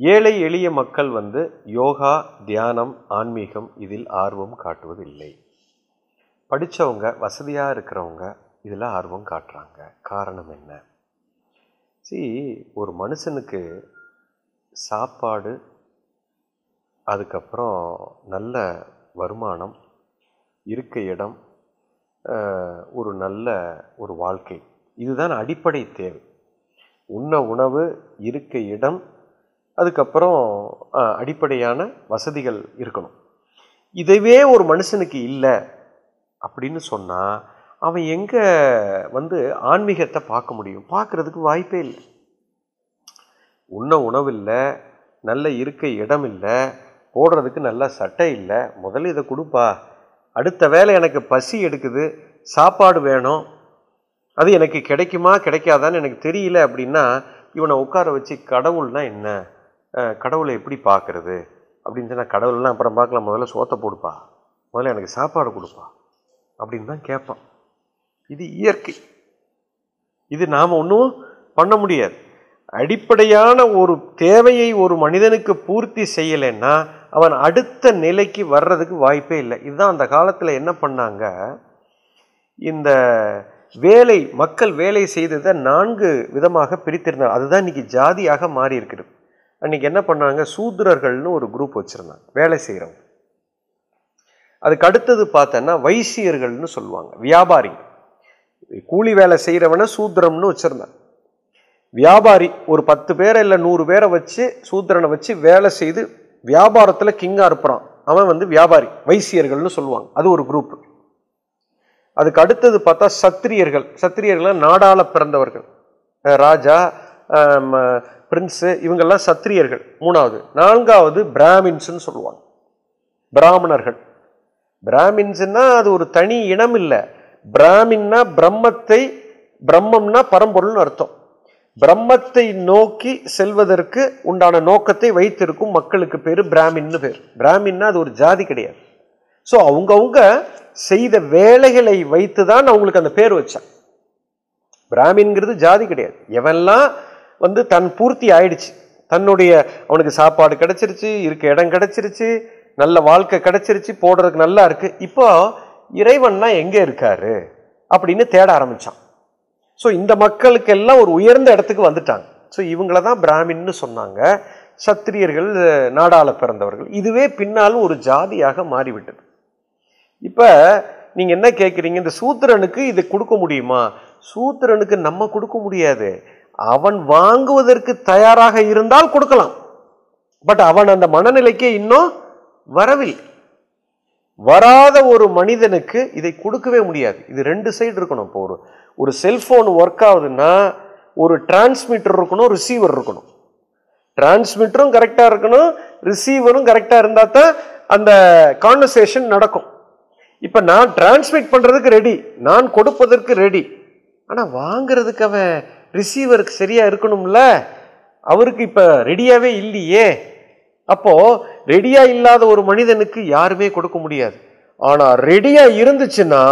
ஏழை எளிய மக்கள் வந்து யோகா தியானம் ஆன்மீகம் இதில் ஆர்வம் காட்டுவதில்லை. படித்தவங்க வசதியாக இருக்கிறவங்க இதில் ஆர்வம் காட்டுறாங்க. காரணம் என்ன? சி ஒரு மனுஷனுக்கு சாப்பாடு அதுக்கப்புறம் நல்ல வருமானம் இருக்க இடம் ஒரு நல்ல ஒரு வாழ்க்கை. இதுதான் அடிப்படை தேவை. உண்ண உணவு இருக்க இடம் அதுக்கப்புறம் அடிப்படையான வசதிகள் இருக்கணும். இதுவே ஒரு மனுஷனுக்கு இல்லை அப்படின்னு சொன்னால் அவன் எங்கே வந்து ஆன்மீகத்தை பார்க்க முடியும்? பார்க்குறதுக்கு வாய்ப்பே இல்லை. உண்ண உணவு இல்லை நல்ல இருக்க இடம் இல்லை போடுறதுக்கு நல்ல சட்டை இல்லை முதல்ல இதை கொடுப்பா. அடுத்த வேளை எனக்கு பசி எடுக்குது சாப்பாடு வேணும் அது எனக்கு கிடைக்குமா கிடைக்காதான்னு எனக்கு தெரியல அப்படின்னா இவனை உட்கார வச்சு கடவுள்னா என்ன? கடவுளை எப்படி பார்க்குறது? அப்படின்னு சொன்னால் கடவுள்லாம் அப்புறம் பார்க்கலாம் முதல்ல சோத்தை போடுப்பா. முதல்ல எனக்கு சாப்பாடு கொடுப்பா. அப்படின்னு தான் கேட்பான். இது இயற்கை. இது நாம் ஒன்றும் பண்ண முடியாது. அடிப்படையான ஒரு தேவையை ஒரு மனிதனுக்கு பூர்த்தி செய்யலைன்னா அவன் அடுத்த நிலைக்கு வர்றதுக்கு வாய்ப்பே இல்லை. இதுதான் அந்த காலத்தில் என்ன பண்ணாங்க? இந்த வேலை மக்கள் வேலை செய்ததை நான்கு விதமாக பிரித்திருந்தாங்க. அதுதான் இன்னைக்கு ஜாதியாக மாறி இருக்கிறது அன்னைக்கு என்ன பண்ணாங்க? சூத்ரர்கள்னு ஒரு குரூப் வச்சுருந்தாங்க. வேலை செய்கிறவங்க அதுக்கு அடுத்தது பார்த்தோன்னா வைசியர்கள்னு சொல்லுவாங்க. வியாபாரி. கூலி வேலை செய்கிறவனை சூத்திரம்னு வச்சுருந்தாங்க. வியாபாரி ஒரு பத்து பேரை இல்லை நூறு பேரை வச்சு சூத்திரனை வச்சு வேலை செய்து வியாபாரத்தில் கிங்காக இருப்பான். அவன் வந்து வியாபாரி. வைசியர்கள்னு சொல்லுவாங்க. அது ஒரு குரூப் அதுக்கு அடுத்தது பார்த்தா சத்திரியர்கள். சத்திரியர்கள் நாடால பிறந்தவர்கள். ராஜா பிரின்ஸு இவங்கெல்லாம் சத்திரியர்கள். மூணாவது. நான்காவது பிராமின்ஸுன்னு சொல்லுவாங்க. பிராமணர்கள். பிராமின்ஸ்னா அது ஒரு தனி இனம் இல்லை. பிராமின்னா பிரம்மத்தை பிரம்மம்னா பரம்பொருள்னு அர்த்தம். பிரம்மத்தை நோக்கி செல்வதற்கு உண்டான நோக்கத்தை வைத்திருக்கும் மக்களுக்கு பேர் பிராமின்னு பேர். பிராமின்னா அது ஒரு ஜாதி கிடையாது. ஸோ அவங்கவுங்க செய்த வேலைகளை வைத்து தான் அவங்களுக்கு அந்த பேர் வச்சான் பிராமின்ங்கிறது ஜாதி கிடையாது. எவெல்லாம் வந்து தன் பூர்த்தி ஆயிடுச்சு. தன்னுடைய அவனுக்கு சாப்பாடு கிடச்சிருச்சு இருக்க இடம் கிடைச்சிருச்சு நல்ல வாழ்க்கை கிடச்சிருச்சு போடுறதுக்கு நல்லா இருக்குது இப்போ இறைவன்னா எங்கே இருக்காரு? அப்படின்னு தேட ஆரம்பித்தான் ஸோ இந்த மக்களுக்கெல்லாம் ஒரு உயர்ந்த இடத்துக்கு வந்துட்டாங்க. ஸோ இவங்கள தான் பிராமின்னு சொன்னாங்க. சத்திரியர்கள் நாடாள பிறந்தவர்கள். இதுவே பின்னால் ஒரு ஜாதியாக மாறிவிட்டது. இப்போ நீங்கள் என்ன கேட்குறீங்க இந்த சூத்திரனுக்கு இதை கொடுக்க முடியுமா? சூத்திரனுக்கு நம்ம கொடுக்க முடியாது. அவன் வாங்குவதற்கு தயாராக இருந்தால் கொடுக்கலாம். பட் அவன் அந்த மனநிலைக்கே இன்னும் வரவில்லை. வராத ஒரு மனிதனுக்கு இதை கொடுக்கவே முடியாது. இது ரெண்டு சைடு இருக்கணும். இப்போ ஒரு ஒரு செல்ஃபோன் ஒர்க் ஆகுதுன்னா ஒரு டிரான்ஸ்மிட்டர் இருக்கணும் ரிசீவர் இருக்கணும். டிரான்ஸ்மிட்டரும் கரெக்டாக இருக்கணும் ரிசீவரும் கரெக்டாக இருந்தால் தான் அந்த கான்வர்சேஷன் நடக்கும். இப்போ நான் டிரான்ஸ்மிட் பண்ணுறதுக்கு ரெடி நான் கொடுப்பதற்கு ரெடி ஆனால் வாங்குறதுக்கு அவன் ரிசீவருக்கு சரியாக இருக்கணும்ல? அவருக்கு இப்போ ரெடியாகவே இல்லையே. அப்போது ரெடியாக இல்லாத ஒரு மனிதனுக்கு யாருமே கொடுக்க முடியாது. ஆனால் ரெடியாக இருந்துச்சுன்னா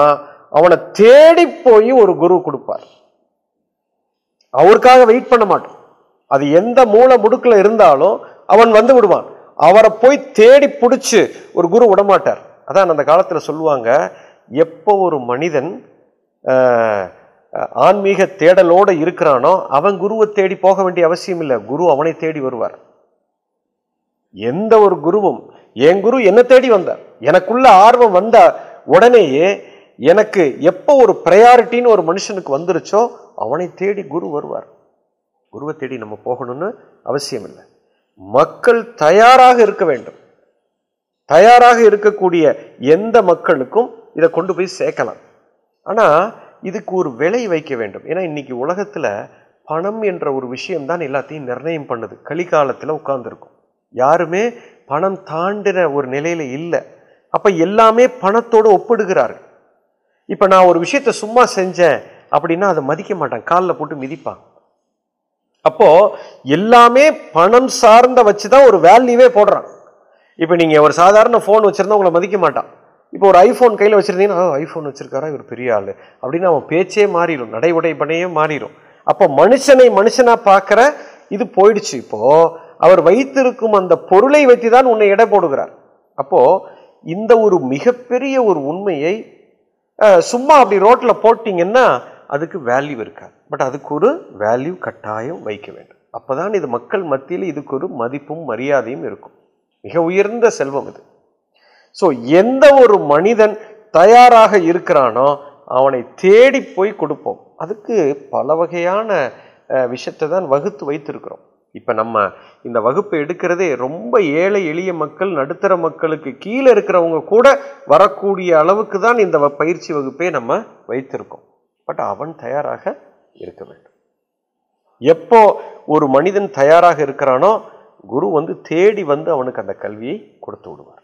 அவனை தேடி போய் ஒரு குரு கொடுப்பார். அவருக்காக வெயிட் பண்ண மாட்டான். அது எந்த மூளை முடுக்கில் இருந்தாலும் அவன் வந்து விடுவான். அவரை போய் தேடி பிடிச்சி ஒரு குரு விடமாட்டார். அதான் அந்த காலத்தில் சொல்லுவாங்க எப்போ ஒரு மனிதன் ஆன்மீக தேடலோடு இருக்கிறானோ அவன் குருவை தேடி போக வேண்டிய அவசியம் இல்லை. குரு அவனை தேடி வருவார். எந்த ஒரு குருவும் என் குரு என்ன தேடி வந்தார். எனக்குள்ள ஆர்வம் வந்த உடனேயே எனக்கு எப்போ ஒரு ப்ரையாரிட்டின்னு ஒரு மனுஷனுக்கு வந்துருச்சோ அவனை தேடி குரு வருவார். குருவை தேடி நம்ம போகணும்னு அவசியம் இல்லை. மக்கள் தயாராக இருக்க வேண்டும். தயாராக இருக்கக்கூடிய எந்த மக்களுக்கும் இதை கொண்டு போய் சேர்க்கலாம். ஆனால் இதுக்கு ஒரு விலை வைக்க வேண்டும். ஏன்னா இன்னைக்கு உலகத்தில் பணம் என்ற ஒரு விஷயம்தான் எல்லாத்தையும் நிர்ணயம் பண்ணுது. கலிகாலத்தில் உட்காந்துருக்கும் யாருமே பணம் தாண்டின ஒரு நிலையில் இல்லை. அப்போ எல்லாமே பணத்தோடு ஒப்பிடுகிறார்கள். இப்போ நான் ஒரு விஷயத்த சும்மா செஞ்சேன் அப்படின்னா அதை மதிக்க மாட்டான். காலில் போட்டு மிதிப்பான். அப்போது எல்லாமே பணம் சார்ந்த வச்சு தான் ஒரு வேல்யூவே போடுறான். இப்போ நீங்கள் ஒரு சாதாரண ஃபோன் வச்சுருந்தா உங்களை மதிக்க மாட்டான். இப்போ ஒரு ஐஃபோன் கையில் வச்சிருந்தீங்கன்னா ஐஃபோன் வச்சுருக்காரா? இவர் பெரிய ஆளு. அப்படின்னு அவன் பேச்சே மாறிடும் நடை உடைப்பனையே மாறிடும். அப்போ மனுஷனை மனுஷனாக பார்க்குற இது போயிடுச்சு. இப்போது அவர் வைத்திருக்கும் அந்த பொருளை வைத்து தான் உன்னை எடை போடுகிறார். அப்போது இந்த ஒரு மிகப்பெரிய ஒரு உண்மையை சும்மா அப்படி ரோட்டில் போட்டிங்கன்னா அதுக்கு வேல்யூ இருக்காது. பட் அதுக்கு ஒரு வேல்யூ கட்டாயம் வைக்க வேண்டும். அப்பதான் இது மக்கள் மத்தியில் இதுக்கு ஒரு மதிப்பும் மரியாதையும் இருக்கும். மிக உயர்ந்த செல்வம் இது. ஸோ எந்த ஒரு மனிதன் தயாராக இருக்கிறானோ அவனை தேடி போய் கொடுப்போம். அதுக்கு பல வகையான விஷயத்தை தான் வகுத்து வைத்திருக்கிறோம். இப்போ நம்ம இந்த வகுப்பை எடுக்கிறதே ரொம்ப ஏழை எளிய மக்கள் நடுத்தர மக்களுக்கு கீழே இருக்கிறவங்க கூட வரக்கூடிய அளவுக்கு தான் இந்த பயிற்சி வகுப்பை நம்ம வைத்திருக்கோம். பட் அவன் தயாராக இருக்க வேண்டும். எப்போ ஒரு மனிதன் தயாராக இருக்கிறானோ குரு வந்து தேடி வந்து அவனுக்கு அந்த கல்வியை கொடுத்து விடுவார்.